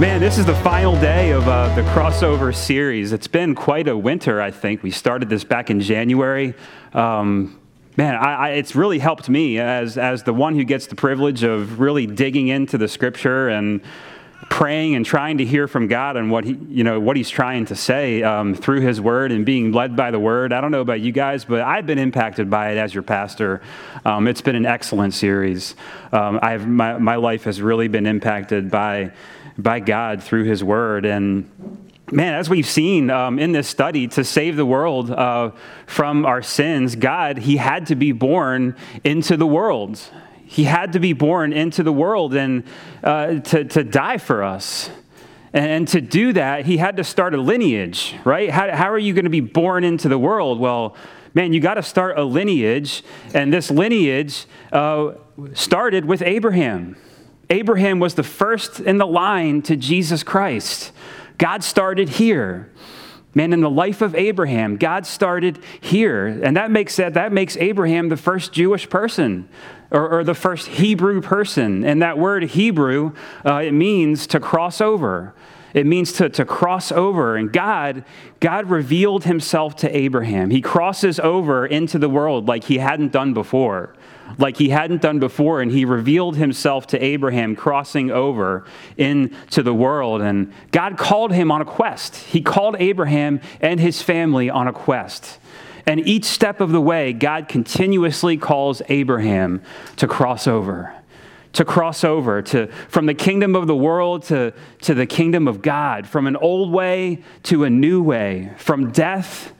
Man, this is the final day of uh, the crossover series. It's been quite a winter, I think. We started this back in January. Um, man, I, I, it's really helped me as, as the one who gets the privilege of really digging into the scripture and praying and trying to hear from God and what he, you know, what He's trying to say um, through His Word and being led by the Word. I don't know about you guys, but I've been impacted by it as your pastor. Um, it's been an excellent series. Um, I've my, my life has really been impacted by by God through His Word. And man, as we've seen um, in this study, to save the world uh, from our sins, God, He had to be born into the world. He had to be born into the world and uh, to, to die for us. And to do that, he had to start a lineage, right? How, how are you going to be born into the world? Well, man, you got to start a lineage. And this lineage uh, started with Abraham. Abraham was the first in the line to Jesus Christ. God started here. Man, in the life of Abraham, God started here. And that makes, that, that makes Abraham the first Jewish person or, or the first Hebrew person. And that word Hebrew, uh, it means to cross over. It means to, to cross over. And God, God revealed himself to Abraham. He crosses over into the world like he hadn't done before like he hadn't done before, and he revealed himself to Abraham crossing over into the world. And God called him on a quest. He called Abraham and his family on a quest. And each step of the way, God continuously calls Abraham to cross over to cross over to, from the kingdom of the world to, to the kingdom of God, from an old way to a new way, from death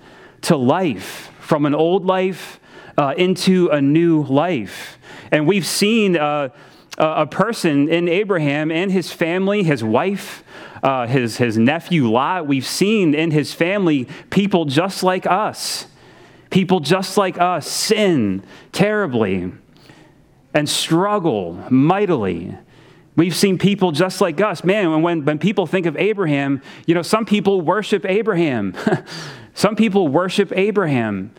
to life, from an old life uh, into a new life. And we've seen uh, a person in Abraham and his family, his wife, uh, his, his nephew Lot, we've seen in his family people just like us. People just like us sin terribly and struggle mightily. We've seen people just like us. Man, when, when people think of Abraham, you know, some people worship Abraham. some people worship Abraham.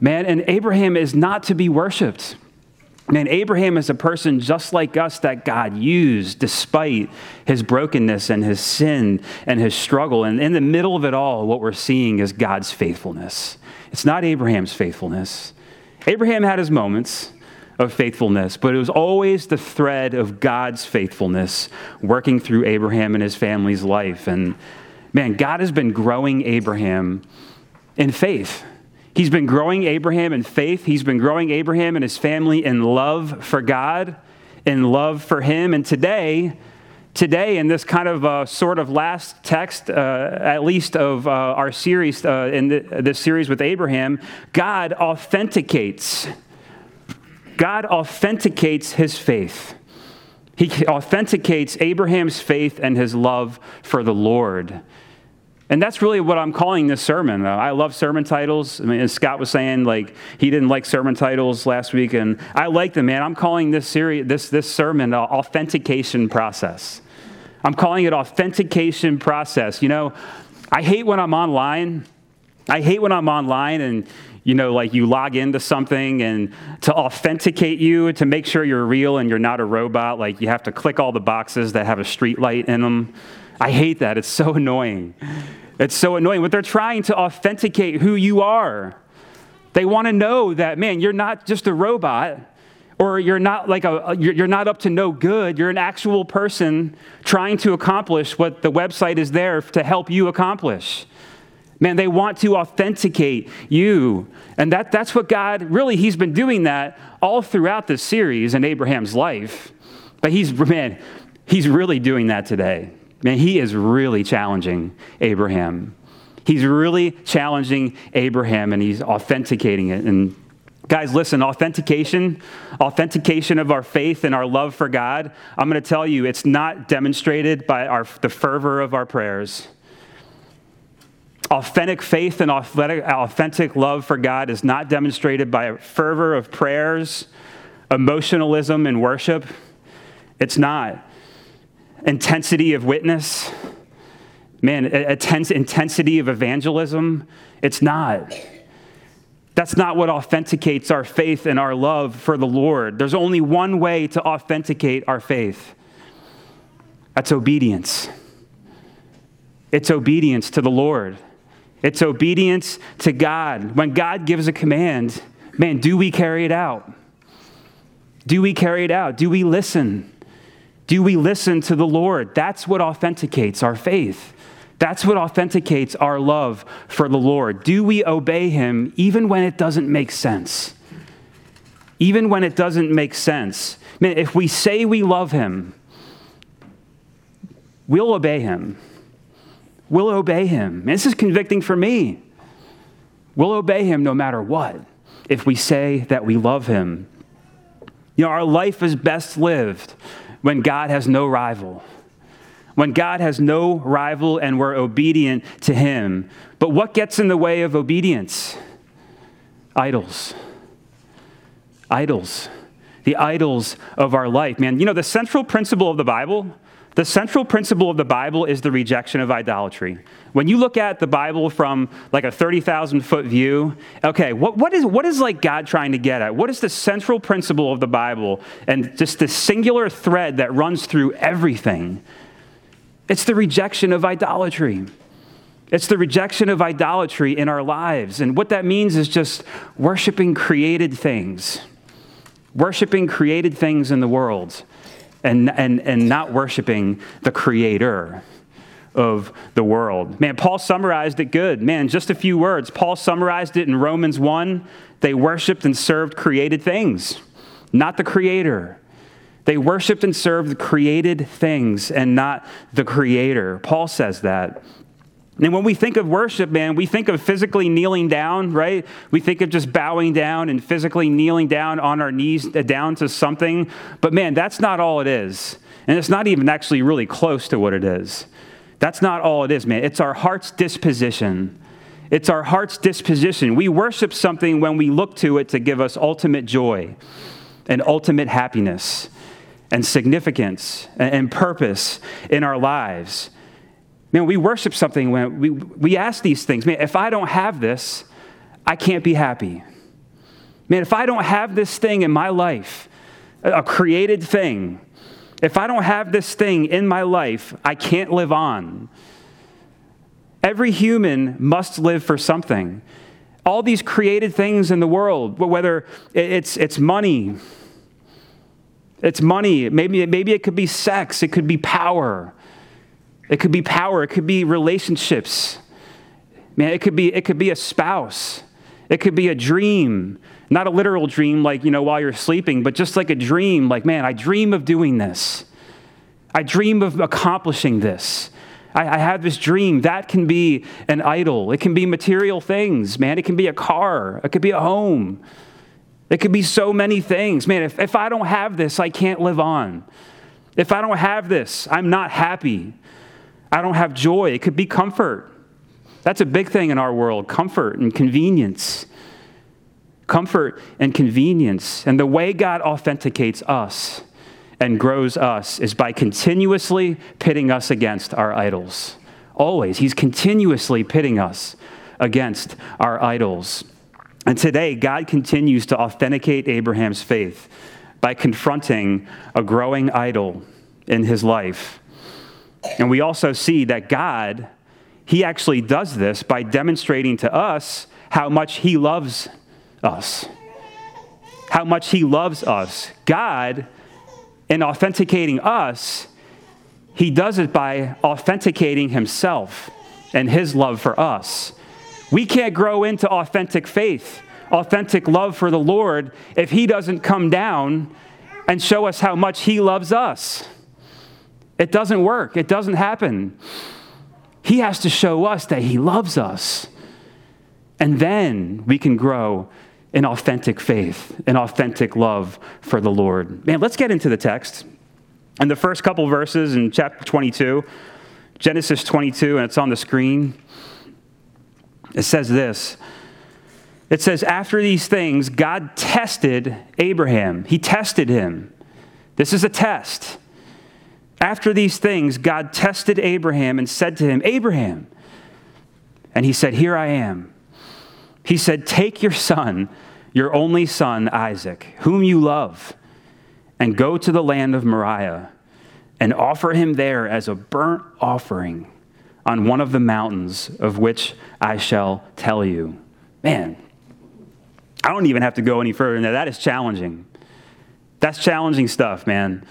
Man, and Abraham is not to be worshiped. Man, Abraham is a person just like us that God used despite his brokenness and his sin and his struggle. And in the middle of it all, what we're seeing is God's faithfulness. It's not Abraham's faithfulness. Abraham had his moments of faithfulness, but it was always the thread of God's faithfulness working through Abraham and his family's life. And man, God has been growing Abraham in faith. He's been growing Abraham in faith. He's been growing Abraham and his family in love for God, in love for him. And today, today in this kind of uh, sort of last text, uh, at least of uh, our series, uh, in the, this series with Abraham, God authenticates. God authenticates his faith. He authenticates Abraham's faith and his love for the Lord. And that's really what I'm calling this sermon. I love sermon titles. I mean, as Scott was saying, like he didn't like sermon titles last week, and I like them, man. I'm calling this series, this this sermon, the authentication process. I'm calling it authentication process. You know, I hate when I'm online. I hate when I'm online and you know, like you log into something and to authenticate you, to make sure you're real and you're not a robot, like you have to click all the boxes that have a street light in them. I hate that. It's so annoying. It's so annoying. But they're trying to authenticate who you are. They want to know that, man, you're not just a robot or you're not like a you're not up to no good you're an actual person trying to accomplish what the website is there to help you accomplish man they want to authenticate you and that, that's what god really he's been doing that all throughout this series in abraham's life but he's man he's really doing that today Man, he is really challenging Abraham. He's really challenging Abraham and he's authenticating it. And guys, listen, authentication, authentication of our faith and our love for God, I'm going to tell you, it's not demonstrated by our, the fervor of our prayers. Authentic faith and authentic, love for God is not demonstrated by a fervor of prayers, emotionalism, and worship. It's not intensity of witness, man, intensity of evangelism. It's not. That's not what authenticates our faith and our love for the Lord. There's only one way to authenticate our faith that's obedience. It's obedience to the Lord. It's obedience to God. When God gives a command, man, do we carry it out? Do we carry it out? Do we listen? Do we listen to the Lord? That's what authenticates our faith. That's what authenticates our love for the Lord. Do we obey Him even when it doesn't make sense? Even when it doesn't make sense. Man, if we say we love Him, we'll obey Him. We'll obey Him. Man, this is convicting for me. We'll obey Him no matter what if we say that we love Him. You know, our life is best lived when God has no rival when God has no rival and we're obedient to Him. But what gets in the way of obedience? Idols. Idols. The idols of our life. Man, you know, the central principle of the Bible, the central principle of the Bible is the rejection of idolatry. When you look at the Bible from like a 30,000 foot view, okay, what, what, is, what is like God trying to get at? What is the central principle of the Bible and just the singular thread that runs through everything? It's the rejection of idolatry. It's the rejection of idolatry in our lives. And what that means is just worshiping created things, worshiping created things in the world, and, and, and not worshiping the creator of the world. Man, Paul summarized it good. Man, just a few words. Paul summarized it in Romans 1. They worshiped and served created things, not the creator. They worshiped and served the created things and not the creator. Paul says that. And when we think of worship, man, we think of physically kneeling down, right? We think of just bowing down and physically kneeling down on our knees uh, down to something. But man, that's not all it is. And it's not even actually really close to what it is. That's not all it is, man. It's our heart's disposition. It's our heart's disposition. We worship something when we look to it to give us ultimate joy and ultimate happiness and significance and purpose in our lives. Man, we worship something when we, we ask these things. Man, if I don't have this, I can't be happy. Man, if I don't have this thing in my life, a created thing, if I don't have this thing in my life, I can't live on. Every human must live for something. All these created things in the world, whether it's, it's money, it's money. Maybe, maybe it could be sex. It could be power. It could be power. It could be relationships. Man, it could be, it could be a spouse. It could be a dream. Not a literal dream like, you know, while you're sleeping, but just like a dream. Like, man, I dream of doing this. I dream of accomplishing this. I, I have this dream. That can be an idol. It can be material things, man. It can be a car. It could be a home. It could be so many things. Man, if, if I don't have this, I can't live on. If I don't have this, I'm not happy. I don't have joy. It could be comfort. That's a big thing in our world comfort and convenience. Comfort and convenience. And the way God authenticates us and grows us is by continuously pitting us against our idols. Always. He's continuously pitting us against our idols. And today, God continues to authenticate Abraham's faith by confronting a growing idol in his life. And we also see that God, he actually does this by demonstrating to us how much he loves us. How much he loves us. God, in authenticating us, he does it by authenticating himself and his love for us. We can't grow into authentic faith, authentic love for the Lord, if He doesn't come down and show us how much He loves us. It doesn't work, it doesn't happen. He has to show us that He loves us. And then we can grow in authentic faith, in authentic love for the Lord. Man, let's get into the text. In the first couple verses in chapter 22, Genesis 22, and it's on the screen. It says this It says, After these things, God tested Abraham. He tested him. This is a test. After these things, God tested Abraham and said to him, Abraham. And he said, Here I am. He said, Take your son, your only son, Isaac, whom you love, and go to the land of Moriah and offer him there as a burnt offering on one of the mountains of which I shall tell you. Man, I don't even have to go any further than that. That is challenging. That's challenging stuff, man.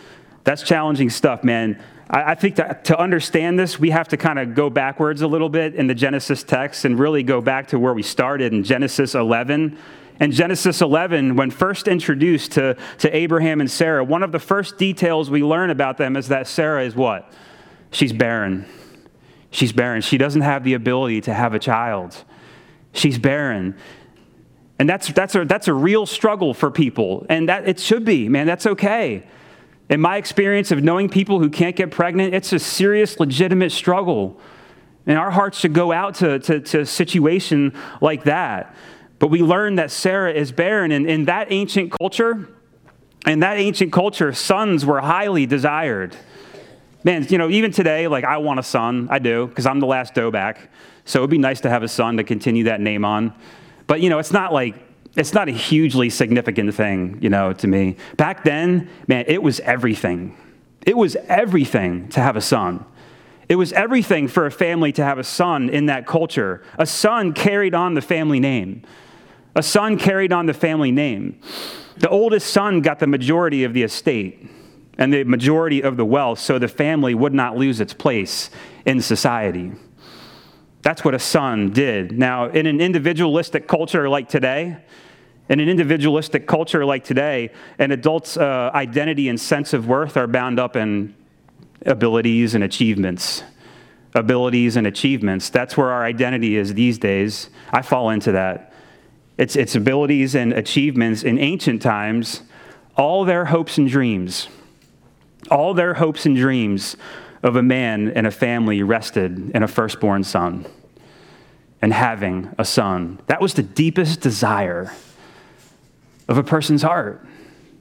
That's challenging stuff, man. I, I think to, to understand this, we have to kind of go backwards a little bit in the Genesis text and really go back to where we started in Genesis 11. In Genesis 11, when first introduced to, to Abraham and Sarah, one of the first details we learn about them is that Sarah is what? She's barren. She's barren. She doesn't have the ability to have a child. She's barren. And that's, that's, a, that's a real struggle for people. And that, it should be, man, that's okay. In my experience of knowing people who can't get pregnant, it's a serious, legitimate struggle. And our hearts should go out to, to, to a situation like that. But we learn that Sarah is barren. And in that ancient culture, in that ancient culture, sons were highly desired. Man, you know, even today, like I want a son. I do, because I'm the last dough back. So it would be nice to have a son to continue that name on. But, you know, it's not like, it's not a hugely significant thing, you know, to me. Back then, man, it was everything. It was everything to have a son. It was everything for a family to have a son in that culture. A son carried on the family name. A son carried on the family name. The oldest son got the majority of the estate and the majority of the wealth so the family would not lose its place in society. That's what a son did. Now, in an individualistic culture like today, in an individualistic culture like today, an adult's uh, identity and sense of worth are bound up in abilities and achievements. Abilities and achievements. That's where our identity is these days. I fall into that. It's, it's abilities and achievements in ancient times, all their hopes and dreams, all their hopes and dreams of a man and a family rested in a firstborn son and having a son. That was the deepest desire of a person's heart,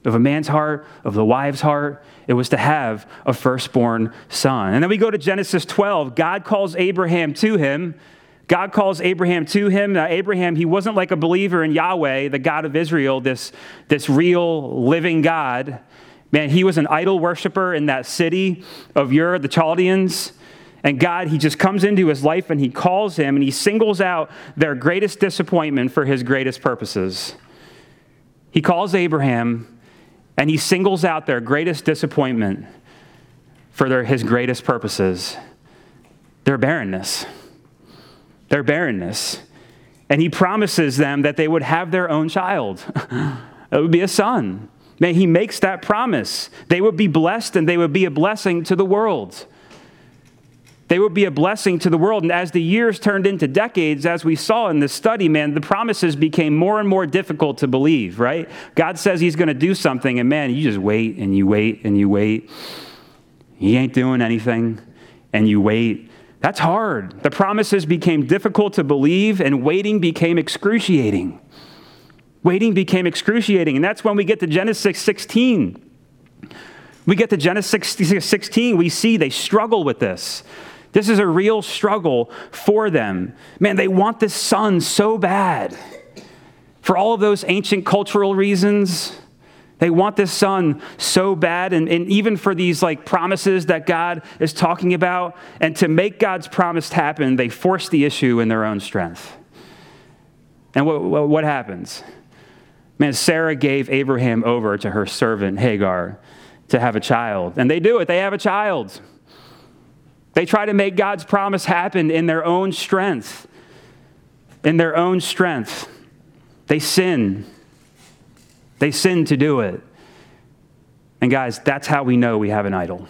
of a man's heart, of the wife's heart. It was to have a firstborn son. And then we go to Genesis 12. God calls Abraham to him. God calls Abraham to him. Now, Abraham, he wasn't like a believer in Yahweh, the God of Israel, this, this real living God. Man, he was an idol worshiper in that city of Ur, the Chaldeans. And God, he just comes into his life and he calls him and he singles out their greatest disappointment for his greatest purposes. He calls Abraham and he singles out their greatest disappointment for their, his greatest purposes their barrenness. Their barrenness. And he promises them that they would have their own child. it would be a son. Man, he makes that promise. They would be blessed and they would be a blessing to the world. They would be a blessing to the world. And as the years turned into decades, as we saw in this study, man, the promises became more and more difficult to believe, right? God says he's going to do something, and man, you just wait and you wait and you wait. He ain't doing anything, and you wait. That's hard. The promises became difficult to believe, and waiting became excruciating. Waiting became excruciating. And that's when we get to Genesis 16. We get to Genesis 16, we see they struggle with this. This is a real struggle for them. Man, they want this son so bad. For all of those ancient cultural reasons, they want this son so bad, and, and, even for these like promises that God is talking about. And to make God's promise happen, they force the issue in their own strength. And what, what happens? Man, Sarah gave Abraham over to her servant Hagar to have a child. And they do it, they have a child. They try to make God's promise happen in their own strength. In their own strength. They sin. They sin to do it. And guys, that's how we know we have an idol.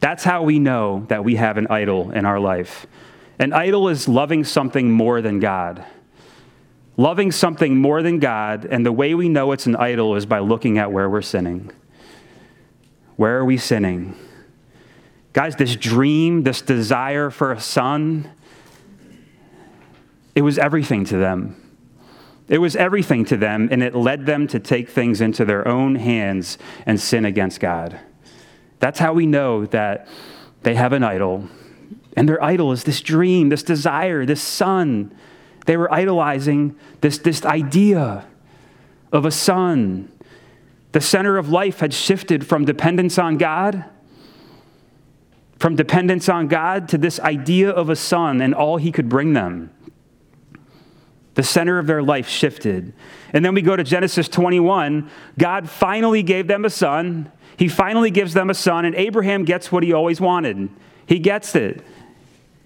That's how we know that we have an idol in our life. An idol is loving something more than God. Loving something more than God, and the way we know it's an idol is by looking at where we're sinning. Where are we sinning? Guys, this dream, this desire for a son, it was everything to them. It was everything to them, and it led them to take things into their own hands and sin against God. That's how we know that they have an idol. And their idol is this dream, this desire, this son. They were idolizing this, this idea of a son. The center of life had shifted from dependence on God from dependence on God to this idea of a son and all he could bring them. The center of their life shifted. And then we go to Genesis 21. God finally gave them a son. He finally gives them a son, and Abraham gets what he always wanted. He gets it.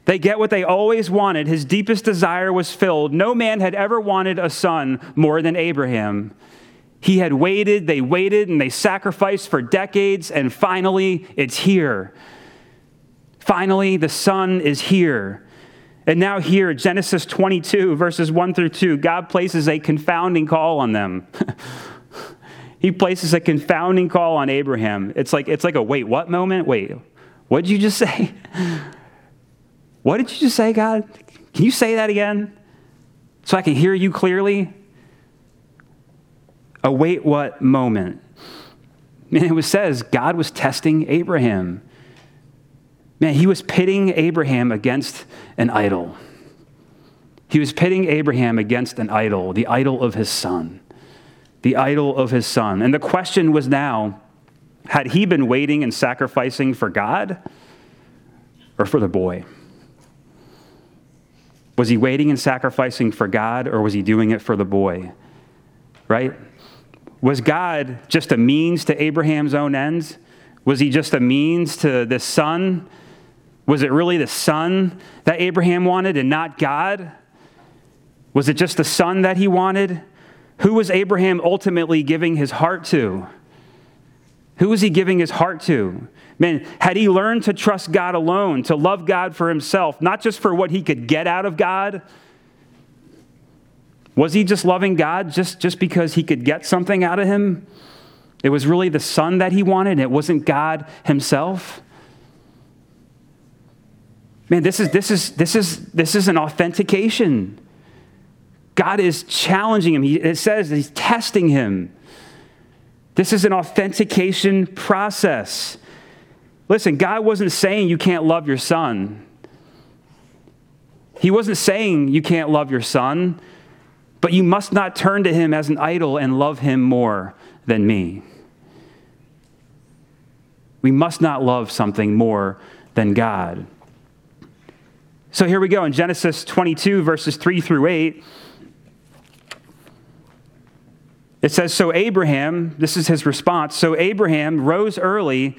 They get what they always wanted. His deepest desire was filled. No man had ever wanted a son more than Abraham. He had waited, they waited, and they sacrificed for decades, and finally, it's here. Finally, the Son is here. And now, here, Genesis 22, verses 1 through 2, God places a confounding call on them. he places a confounding call on Abraham. It's like, it's like a wait, what moment? Wait, what did you just say? what did you just say, God? Can you say that again so I can hear you clearly? Await what moment? And it was says God was testing Abraham. Man, he was pitting Abraham against an idol. He was pitting Abraham against an idol, the idol of his son. The idol of his son. And the question was now had he been waiting and sacrificing for God or for the boy? Was he waiting and sacrificing for God or was he doing it for the boy? Right? Was God just a means to Abraham's own ends? Was he just a means to the son was it really the son that Abraham wanted and not God? Was it just the son that he wanted? Who was Abraham ultimately giving his heart to? Who was he giving his heart to? Man, had he learned to trust God alone, to love God for himself, not just for what he could get out of God? Was he just loving God just, just because he could get something out of him? It was really the son that he wanted, it wasn't God himself. Man, this is, this is, this is, this is an authentication. God is challenging him. He, it says he's testing him. This is an authentication process. Listen, God wasn't saying you can't love your son. He wasn't saying you can't love your son, but you must not turn to him as an idol and love him more than me. We must not love something more than God. So here we go in Genesis 22, verses 3 through 8. It says, So Abraham, this is his response. So Abraham rose early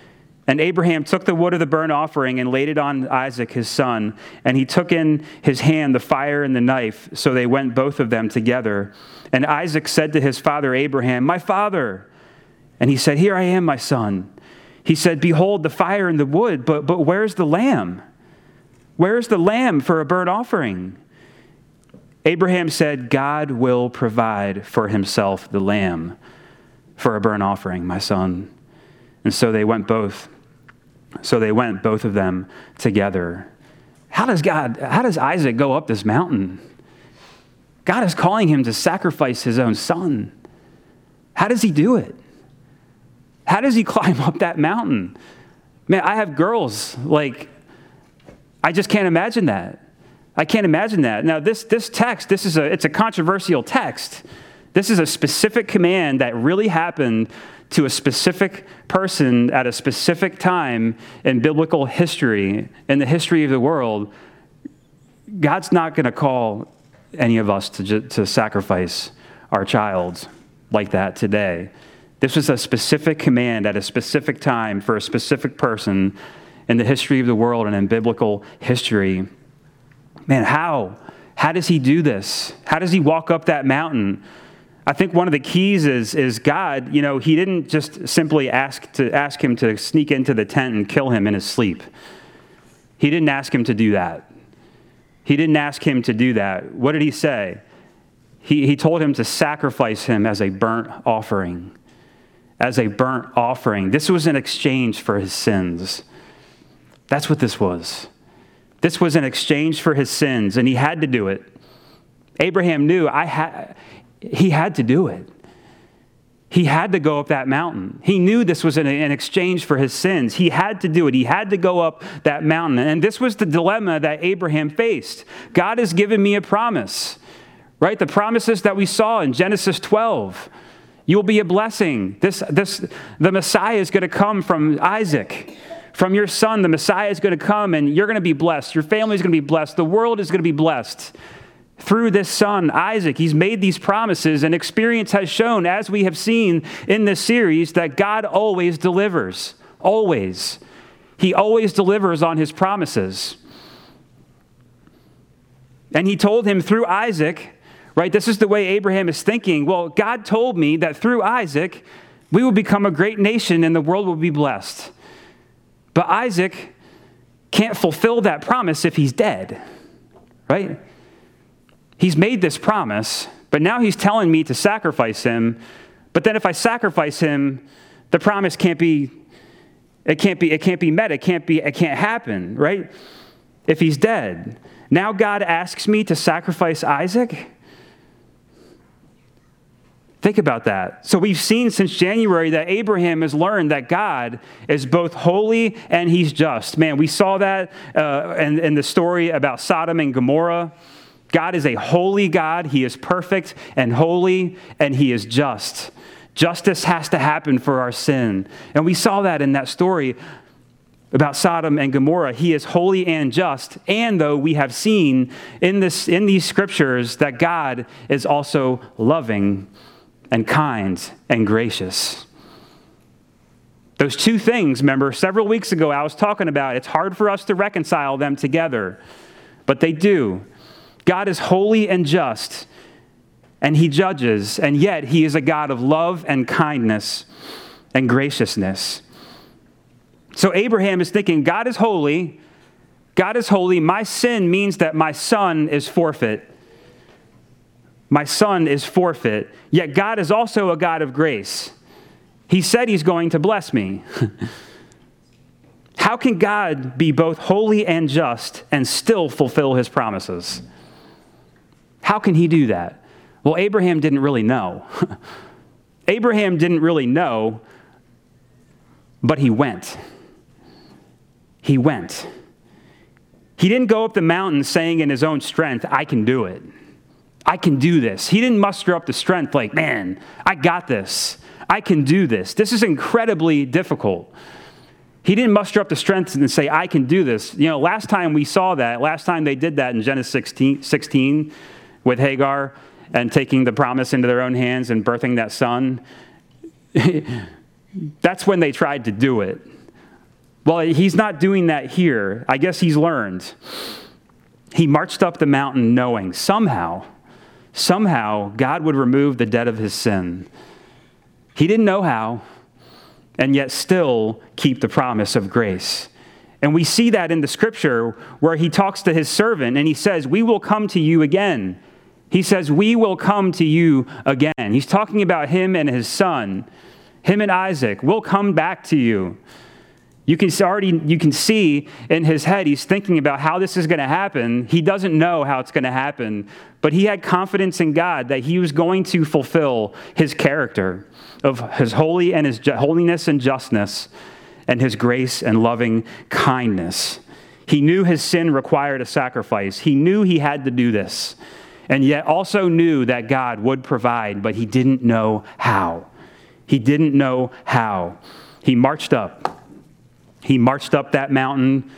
And Abraham took the wood of the burnt offering and laid it on Isaac his son. And he took in his hand the fire and the knife. So they went both of them together. And Isaac said to his father Abraham, My father. And he said, Here I am, my son. He said, Behold the fire and the wood, but, but where's the lamb? Where's the lamb for a burnt offering? Abraham said, God will provide for himself the lamb for a burnt offering, my son. And so they went both. So they went, both of them, together. How does God, how does Isaac go up this mountain? God is calling him to sacrifice his own son. How does he do it? How does he climb up that mountain? Man, I have girls, like, I just can't imagine that. I can't imagine that. Now, this, this text, this is a, it's a controversial text. This is a specific command that really happened to a specific person at a specific time in biblical history, in the history of the world. God's not going to call any of us to, to sacrifice our child like that today. This was a specific command at a specific time for a specific person in the history of the world and in biblical history. Man, how? How does he do this? How does he walk up that mountain? I think one of the keys is, is God, you know, he didn't just simply ask, to, ask him to sneak into the tent and kill him in his sleep. He didn't ask him to do that. He didn't ask him to do that. What did he say? He, he told him to sacrifice him as a burnt offering. As a burnt offering. This was an exchange for his sins. That's what this was. This was an exchange for his sins, and he had to do it. Abraham knew I had he had to do it. He had to go up that mountain. He knew this was in exchange for his sins. He had to do it. He had to go up that mountain. And this was the dilemma that Abraham faced. God has given me a promise, right? The promises that we saw in Genesis 12. You'll be a blessing. This, this, the Messiah is going to come from Isaac. From your son, the Messiah is going to come and you're going to be blessed. Your family is going to be blessed. The world is going to be blessed through this son, Isaac. He's made these promises, and experience has shown, as we have seen in this series, that God always delivers. Always. He always delivers on his promises. And he told him through Isaac, right? This is the way Abraham is thinking. Well, God told me that through Isaac, we will become a great nation and the world will be blessed. But Isaac can't fulfill that promise if he's dead, right? He's made this promise, but now he's telling me to sacrifice him. But then if I sacrifice him, the promise can't be it can't be it can't be met. It can't be it can't happen, right? If he's dead. Now God asks me to sacrifice Isaac? Think about that. So, we've seen since January that Abraham has learned that God is both holy and he's just. Man, we saw that uh, in, in the story about Sodom and Gomorrah. God is a holy God. He is perfect and holy, and He is just. Justice has to happen for our sin. And we saw that in that story about Sodom and Gomorrah. He is holy and just. And though we have seen in, this, in these scriptures that God is also loving and kind and gracious. Those two things, remember, several weeks ago I was talking about, it's hard for us to reconcile them together, but they do. God is holy and just, and he judges, and yet he is a God of love and kindness and graciousness. So Abraham is thinking, God is holy. God is holy. My sin means that my son is forfeit. My son is forfeit. Yet God is also a God of grace. He said he's going to bless me. How can God be both holy and just and still fulfill his promises? How can he do that? Well, Abraham didn't really know. Abraham didn't really know, but he went. He went. He didn't go up the mountain saying in his own strength, I can do it. I can do this. He didn't muster up the strength like, man, I got this. I can do this. This is incredibly difficult. He didn't muster up the strength and say, I can do this. You know, last time we saw that, last time they did that in Genesis 16, 16 with Hagar and taking the promise into their own hands and birthing that son, that's when they tried to do it. Well, he's not doing that here. I guess he's learned. He marched up the mountain knowing somehow, somehow God would remove the debt of his sin. He didn't know how, and yet still keep the promise of grace. And we see that in the scripture where he talks to his servant and he says, We will come to you again he says, We will come to you again. He's talking about him and his son, him and Isaac. We'll come back to you. You can already you can see in his head he's thinking about how this is going to happen. He doesn't know how it's going to happen, but he had confidence in God that he was going to fulfill his character of his holy and his holiness and justness and his grace and loving kindness. He knew his sin required a sacrifice. He knew he had to do this and yet also knew that God would provide, but he didn't know how. He didn't know how. He marched up. He marched up that mountain,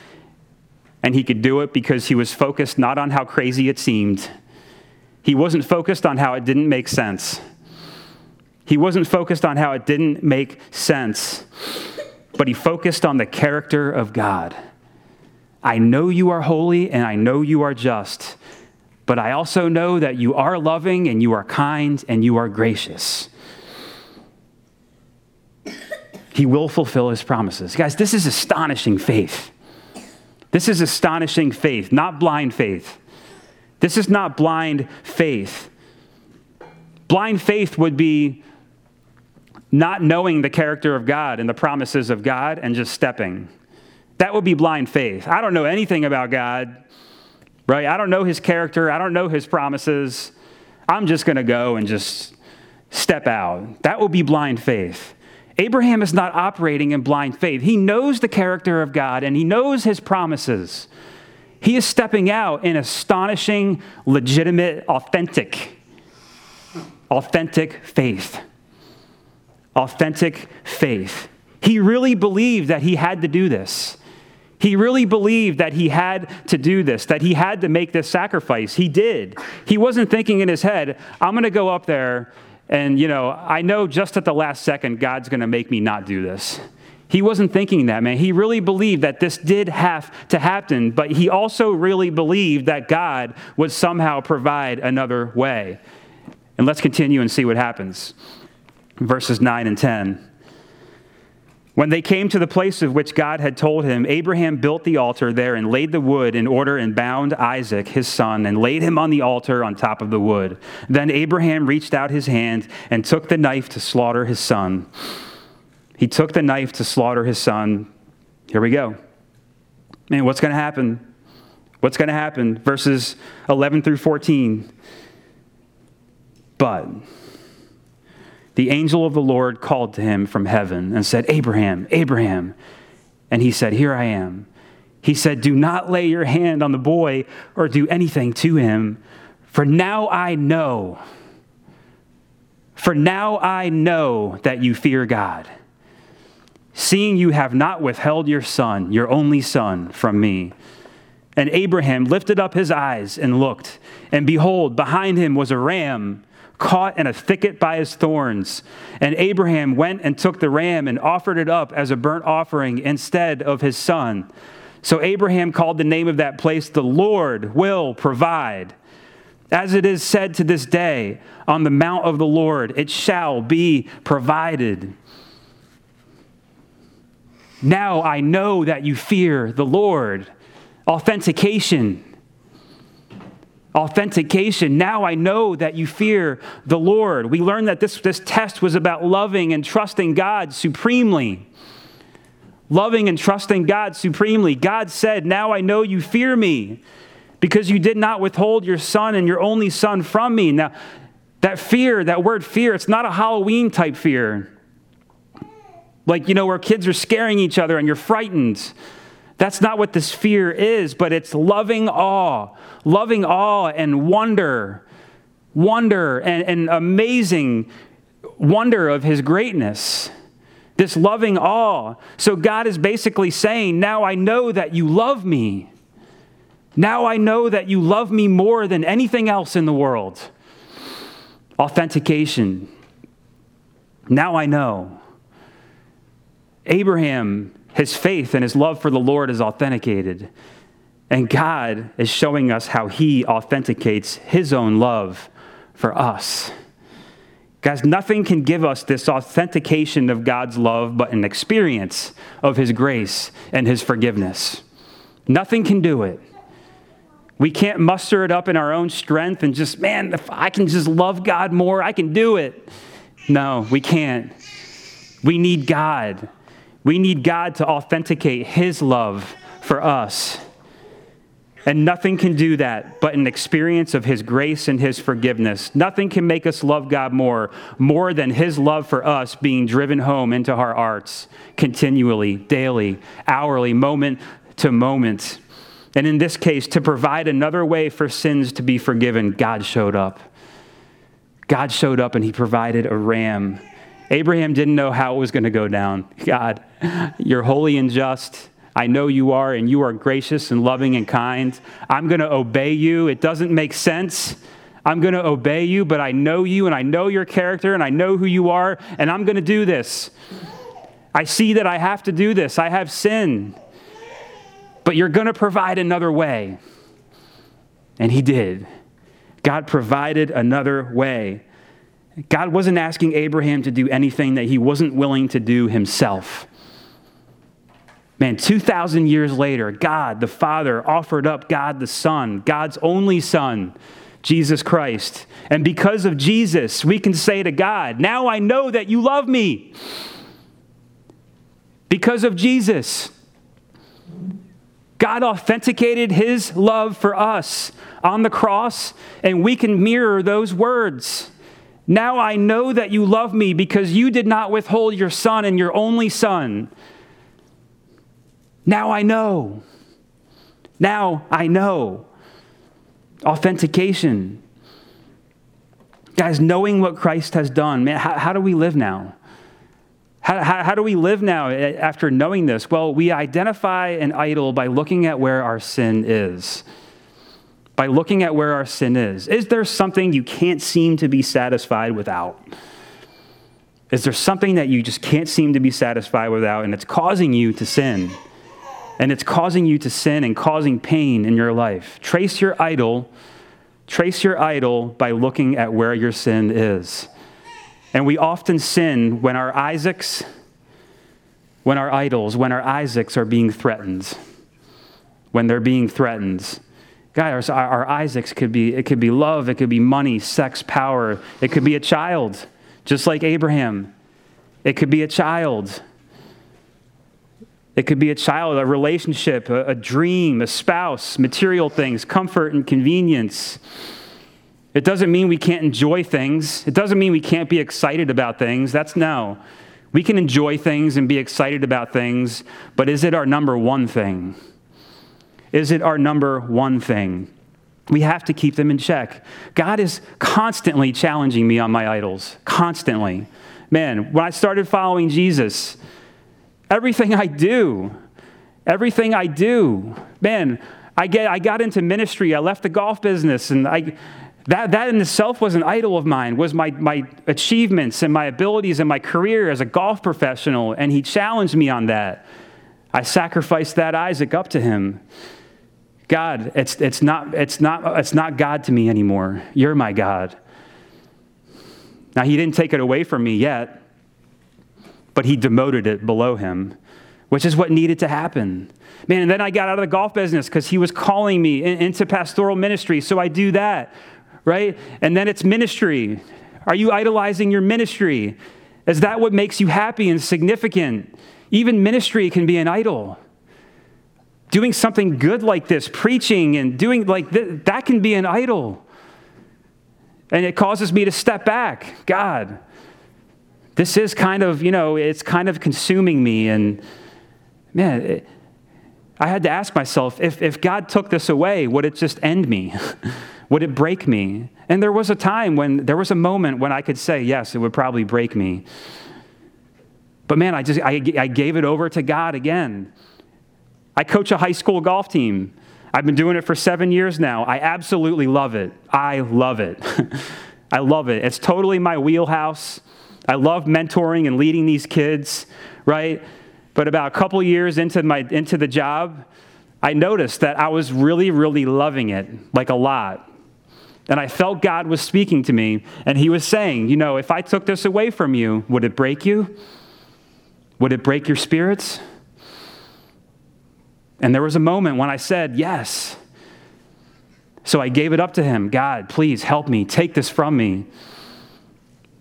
and he could do it because he was focused not on how crazy it seemed. He wasn't focused on how it didn't make sense. He wasn't focused on how it didn't make sense, but he focused on the character of God. I know you are holy and I know you are just, but I also know that you are loving and you are kind and you are gracious. He will fulfill his promises. Guys, this is astonishing faith. This is astonishing faith, not blind faith. This is not blind faith. Blind faith would be not knowing the character of God and the promises of God and just stepping. That would be blind faith. I don't know anything about God right? I don't know his character, I don't know his promises. I'm just going to go and just step out. That will be blind faith. Abraham is not operating in blind faith. He knows the character of God and he knows his promises. He is stepping out in astonishing, legitimate, authentic, authentic faith. Authentic faith. He really believed that he had to do this. He really believed that he had to do this, that he had to make this sacrifice. He did. He wasn't thinking in his head, I'm going to go up there and, you know, I know just at the last second God's going to make me not do this. He wasn't thinking that, man. He really believed that this did have to happen, but he also really believed that God would somehow provide another way. And let's continue and see what happens. Verses 9 and 10. When they came to the place of which God had told him, Abraham built the altar there and laid the wood in order and bound Isaac, his son, and laid him on the altar on top of the wood. Then Abraham reached out his hand and took the knife to slaughter his son. He took the knife to slaughter his son. Here we go. Man, what's going to happen? What's going to happen? Verses 11 through 14. But the angel of the Lord called to him from heaven and said, Abraham, Abraham. And he said, Here I am. He said, Do not lay your hand on the boy or do anything to him, for now I know. For now I know that you fear God, seeing you have not withheld your son, your only son, from me. And Abraham lifted up his eyes and looked, and behold, behind him was a ram caught in a thicket by his thorns. And Abraham went and took the ram and offered it up as a burnt offering instead of his son. So Abraham called the name of that place, The Lord will provide. As it is said to this day, on the mount of the Lord, it shall be provided. Now I know that you fear the Lord. Authentication authentication. Now I know that you fear the Lord. We learned that this, this test was about loving and trusting God supremely. Loving and trusting God supremely. God said, Now I know you fear me because you did not withhold your son and your only son from me. Now, that fear, that word fear, it's not a Halloween type fear. Like, you know, where kids are scaring each other and you're frightened. That's not what this fear is, but it's loving awe, loving awe and wonder, wonder and, and amazing wonder of his greatness. This loving awe. So God is basically saying, Now I know that you love me. Now I know that you love me more than anything else in the world. Authentication. Now I know. Abraham his faith and his love for the Lord is authenticated. And God is showing us how he authenticates his own love for us. Guys, nothing can give us this authentication of God's love but an experience of his grace and his forgiveness. Nothing can do it. We can't muster it up in our own strength and just, man, if I can just love God more, I can do it. No, we can't. We need God. We need God to authenticate His love for us. And nothing can do that but an experience of His grace and His forgiveness. Nothing can make us love God more, more than His love for us being driven home into our hearts continually, daily, hourly, moment to moment. And in this case, to provide another way for sins to be forgiven, God showed up. God showed up and He provided a ram Abraham didn't know how it was going to go down. God, you're holy and just. I know you are, and you are gracious and loving and kind. I'm going to obey you. It doesn't make sense. I'm going to obey you, but I know you, and I know your character, and I know who you are, and I'm going to do this. I see that I have to do this. I have sin. But you're going to provide another way. And he did. God provided another way. God wasn't asking Abraham to do anything that he wasn't willing to do himself. Man, 2,000 years later, God the Father offered up God the Son, God's only Son, Jesus Christ. And because of Jesus, we can say to God, Now I know that you love me. Because of Jesus. God authenticated his love for us on the cross, and we can mirror those words. Now I know that you love me because you did not withhold your son and your only son. Now I know. Now I know. Authentication. Guys, knowing what Christ has done, man, how, how do we live now? How, how, how, do we live now after knowing this? Well, we identify an idol by looking at where our sin is. By looking at where our sin is. Is there something you can't seem to be satisfied without? Is there something that you just can't seem to be satisfied without and it's causing you to sin? And it's causing you to sin and causing pain in your life. Trace your idol. Trace your idol by looking at where your sin is. And we often sin when our Isaacs, when our idols, when our Isaacs are being threatened. When they're being threatened. God, our, our Isaacs could be, it could be love, it could be money, sex, power. It could be a child, just like Abraham. It could be a child. It could be a child, a relationship, a, a dream, a spouse, material things, comfort and convenience. It doesn't mean we can't enjoy things. It doesn't mean we can't be excited about things. That's no. We can enjoy things and be excited about things, but is it our number one thing? Is it our number one thing? We have to keep them in check. God is constantly challenging me on my idols, constantly. Man, when I started following Jesus, everything I do, everything I do, man, I, get, I got into ministry. I left the golf business, and I, that, that in itself was an idol of mine, was my, my achievements and my abilities and my career as a golf professional, and he challenged me on that. I sacrificed that Isaac up to him. God, it's, it's, not, it's, not, it's not God to me anymore. You're my God. Now, he didn't take it away from me yet, but he demoted it below him, which is what needed to happen. Man, and then I got out of the golf business because he was calling me into pastoral ministry, so I do that right? And then it's ministry. Are you idolizing your ministry? Is that what makes you happy and significant? Even ministry can be an idol. Doing something good like this, preaching and doing like th- that can be an idol. And it causes me to step back. God, this is kind of, you know, it's kind of consuming me. And man, it, I had to ask myself if, if God took this away, would it just end me? Would it break me? And there was a time when, there was a moment when I could say, yes, it would probably break me. But man, I just, I, I gave it over to God again. I coach a high school golf team. I've been doing it for seven years now. I absolutely love it. I love it. I love it. It's totally my wheelhouse. I love mentoring and leading these kids, right? But about a couple years into, my, into the job, I noticed that I was really, really loving it, like a lot. And I felt God was speaking to me, and He was saying, You know, if I took this away from you, would it break you? Would it break your spirits? And there was a moment when I said, Yes. So I gave it up to Him. God, please help me. Take this from me.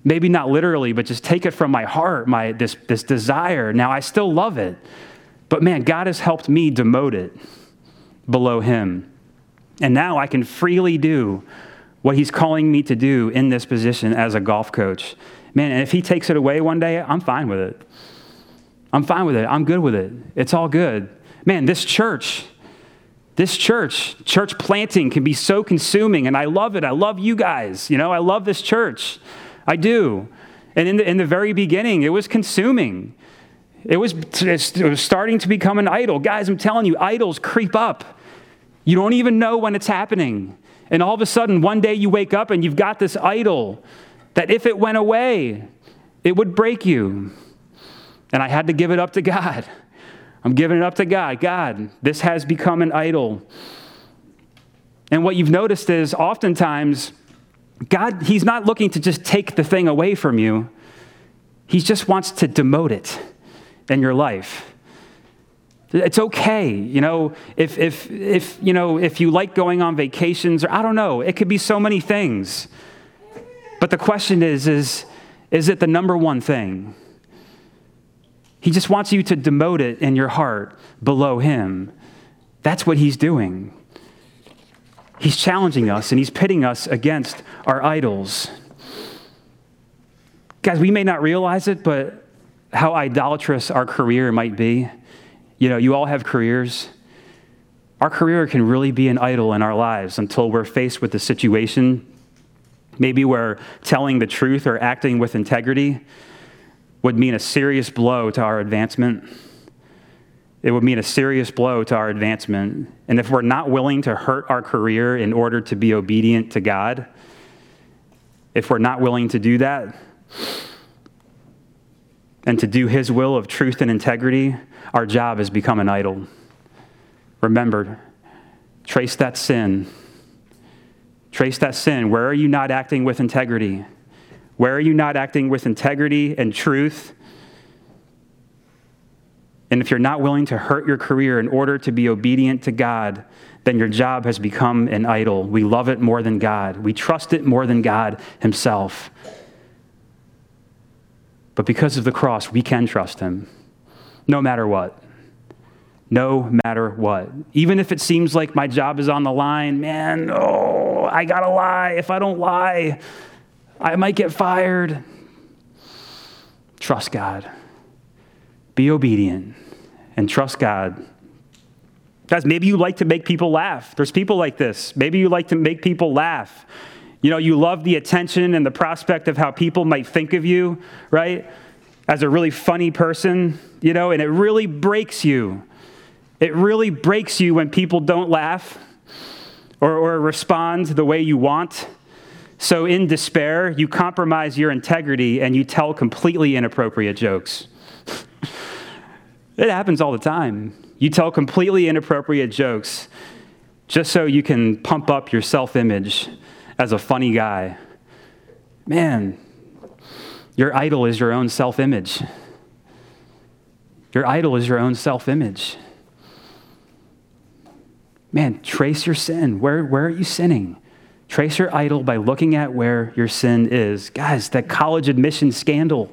Maybe not literally, but just take it from my heart, my, this, this desire. Now, I still love it. But man, God has helped me demote it below Him. And now I can freely do what he's calling me to do in this position as a golf coach. Man, and if he takes it away one day, I'm fine with it. I'm fine with it. I'm good with it. It's all good. Man, this church, this church, church planting can be so consuming, and I love it. I love you guys. You know, I love this church. I do. And in the, in the very beginning, it was consuming. It was, it was starting to become an idol. Guys, I'm telling you, idols creep up. You don't even know when it's happening. And all of a sudden, one day you wake up and you've got this idol that if it went away, it would break you. And I had to give it up to God. I'm giving it up to God. God, this has become an idol. And what you've noticed is oftentimes, God, He's not looking to just take the thing away from you, He just wants to demote it in your life. It's okay, you know, if, if, if, you know, if you like going on vacations, or I don't know, it could be so many things. But the question is, is, is it the number one thing? He just wants you to demote it in your heart below him. That's what he's doing. He's challenging us and he's pitting us against our idols. Guys, we may not realize it, but how idolatrous our career might be. You know, you all have careers. Our career can really be an idol in our lives until we're faced with a situation, maybe where telling the truth or acting with integrity would mean a serious blow to our advancement. It would mean a serious blow to our advancement. And if we're not willing to hurt our career in order to be obedient to God, if we're not willing to do that, and to do His will of truth and integrity, our job has become an idol. Remember, trace that sin. Trace that sin. Where are you not acting with integrity? Where are you not acting with integrity and truth? And if you're not willing to hurt your career in order to be obedient to God, then your job has become an idol. We love it more than God. We trust it more than God Himself. But because of the cross, we can trust Him no matter what. No matter what. Even if it seems like my job is on the line, man, oh, I gotta lie. If I don't lie, I might get fired. Trust God. Be obedient and trust God. Guys, maybe you like to make people laugh. There's people like this. Maybe you like to make people laugh. You know, you love the attention and the prospect of how people might think of you, right? As a really funny person, you know, and it really breaks you. It really breaks you when people don't laugh or, or respond the way you want. So, in despair, you compromise your integrity and you tell completely inappropriate jokes. it happens all the time. You tell completely inappropriate jokes just so you can pump up your self image as a funny guy. Man, your idol is your own self image. Your idol is your own self image. Man, trace your sin. Where, where are you sinning? Trace your idol by looking at where your sin is. Guys, that college admission scandal,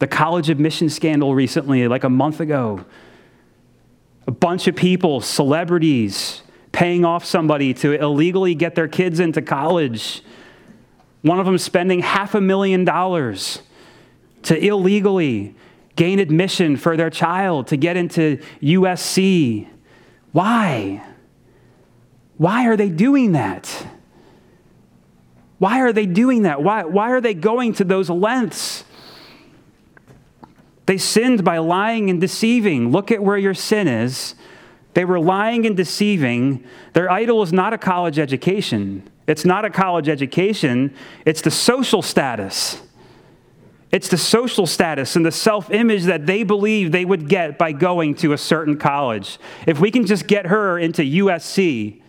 the college admission scandal recently, like a month ago, a bunch of people, celebrities, paying off somebody to illegally get their kids into college. One of them spending half a million dollars to illegally gain admission for their child to get into USC. Why? Why are they doing that? Why are they doing that? Why, why are they going to those lengths? They sinned by lying and deceiving. Look at where your sin is. They were lying and deceiving. Their idol is not a college education. It's not a college education, it's the social status. It's the social status and the self image that they believe they would get by going to a certain college. If we can just get her into USC,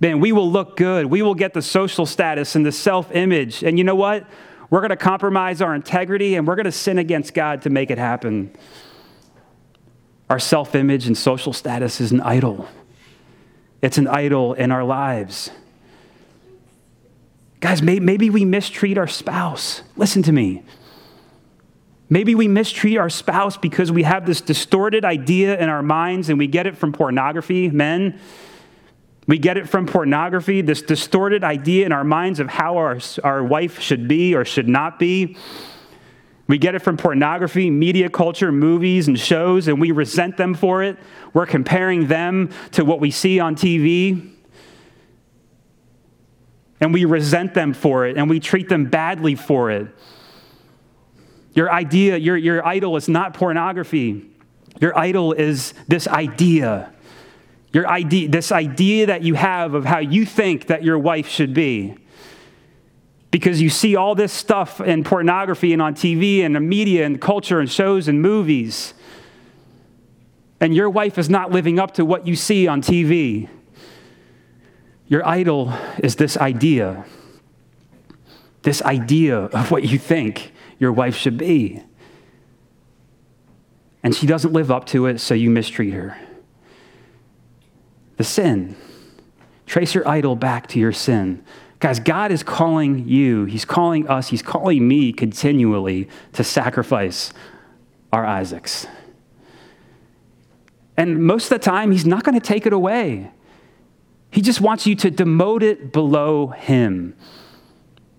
man, we will look good. We will get the social status and the self image. And you know what? We're going to compromise our integrity and we're going to sin against God to make it happen. Our self image and social status is an idol, it's an idol in our lives. Guys, maybe we mistreat our spouse. Listen to me. Maybe we mistreat our spouse because we have this distorted idea in our minds and we get it from pornography, men. We get it from pornography, this distorted idea in our minds of how our, our wife should be or should not be. We get it from pornography, media culture, movies, and shows, and we resent them for it. We're comparing them to what we see on TV. And we resent them for it, and we treat them badly for it. Your idea, your, your idol is not pornography. Your idol is this idea your idea, this idea that you have of how you think that your wife should be. Because you see all this stuff in pornography and on TV and the media and culture and shows and movies. And your wife is not living up to what you see on TV. Your idol is this idea, this idea of what you think your wife should be. And she doesn't live up to it, so you mistreat her the sin. Trace your idol back to your sin. Guys, God is calling you, He's calling us, He's calling me continually to sacrifice our Isaacs. And most of the time, He's not going to take it away. He just wants you to demote it below Him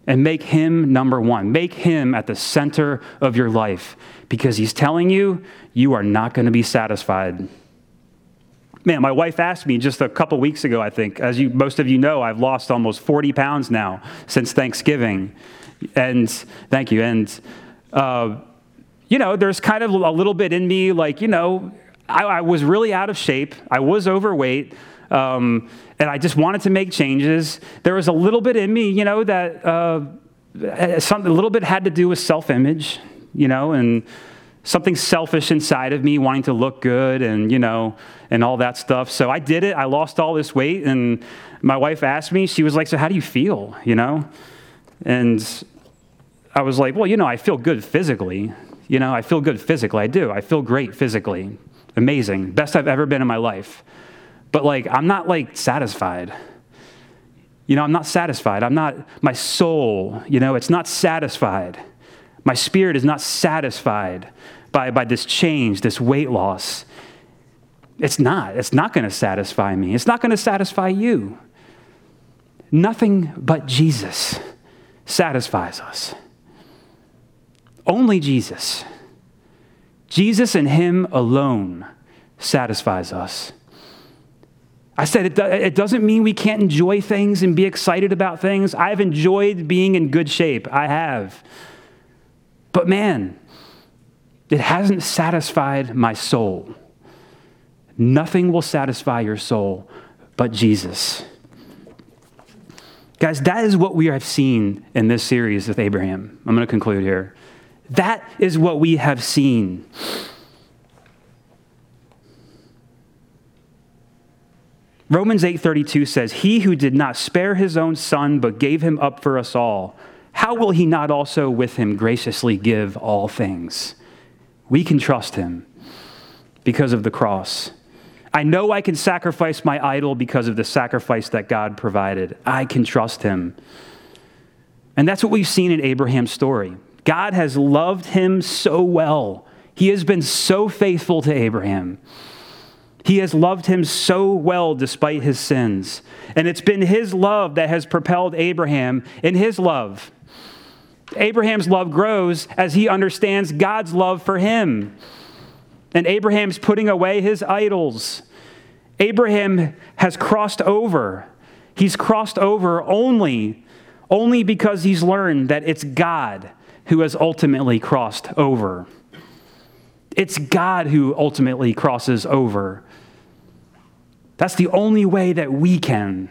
and make Him number one. Make Him at the center of your life because He's telling you you are not going to be satisfied. Man, my wife asked me just a couple weeks ago, I think. As you, most of you know, I've lost almost 40 pounds now since Thanksgiving. And thank you. And, uh, you know, there's kind of a little bit in me like, you know, I, I was really out of shape. I was overweight. Um, and I just wanted to make changes. There was a little bit in me, you know, that uh, something a little bit had to do with self image, you know, and something selfish inside of me wanting to look good and, you know, and all that stuff. So I did it. I lost all this weight. And my wife asked me, she was like, So how do you feel, you know? And I was like, Well, you know, I feel good physically. You know, I feel good physically. I do. I feel great physically. Amazing. Best I've ever been in my life. But like, I'm not like satisfied. You know, I'm not satisfied. I'm not, my soul, you know, it's not satisfied. My spirit is not satisfied by, by this change, this weight loss. It's not. It's not going to satisfy me. It's not going to satisfy you. Nothing but Jesus satisfies us. Only Jesus. Jesus and Him alone satisfies us. I said it, it doesn't mean we can't enjoy things and be excited about things. I've enjoyed being in good shape. I have. But man, it hasn't satisfied my soul. Nothing will satisfy your soul but Jesus. Guys, that is what we have seen in this series with Abraham. I'm going to conclude here. That is what we have seen. Romans 8:32 says, "He who did not spare his own son but gave him up for us all, how will he not also with him graciously give all things?" We can trust him because of the cross. I know I can sacrifice my idol because of the sacrifice that God provided. I can trust him. And that's what we've seen in Abraham's story. God has loved him so well. He has been so faithful to Abraham. He has loved him so well despite his sins. And it's been his love that has propelled Abraham in his love. Abraham's love grows as he understands God's love for him. And Abraham's putting away his idols. Abraham has crossed over. He's crossed over only, only because he's learned that it's God who has ultimately crossed over. It's God who ultimately crosses over. That's the only way that we can.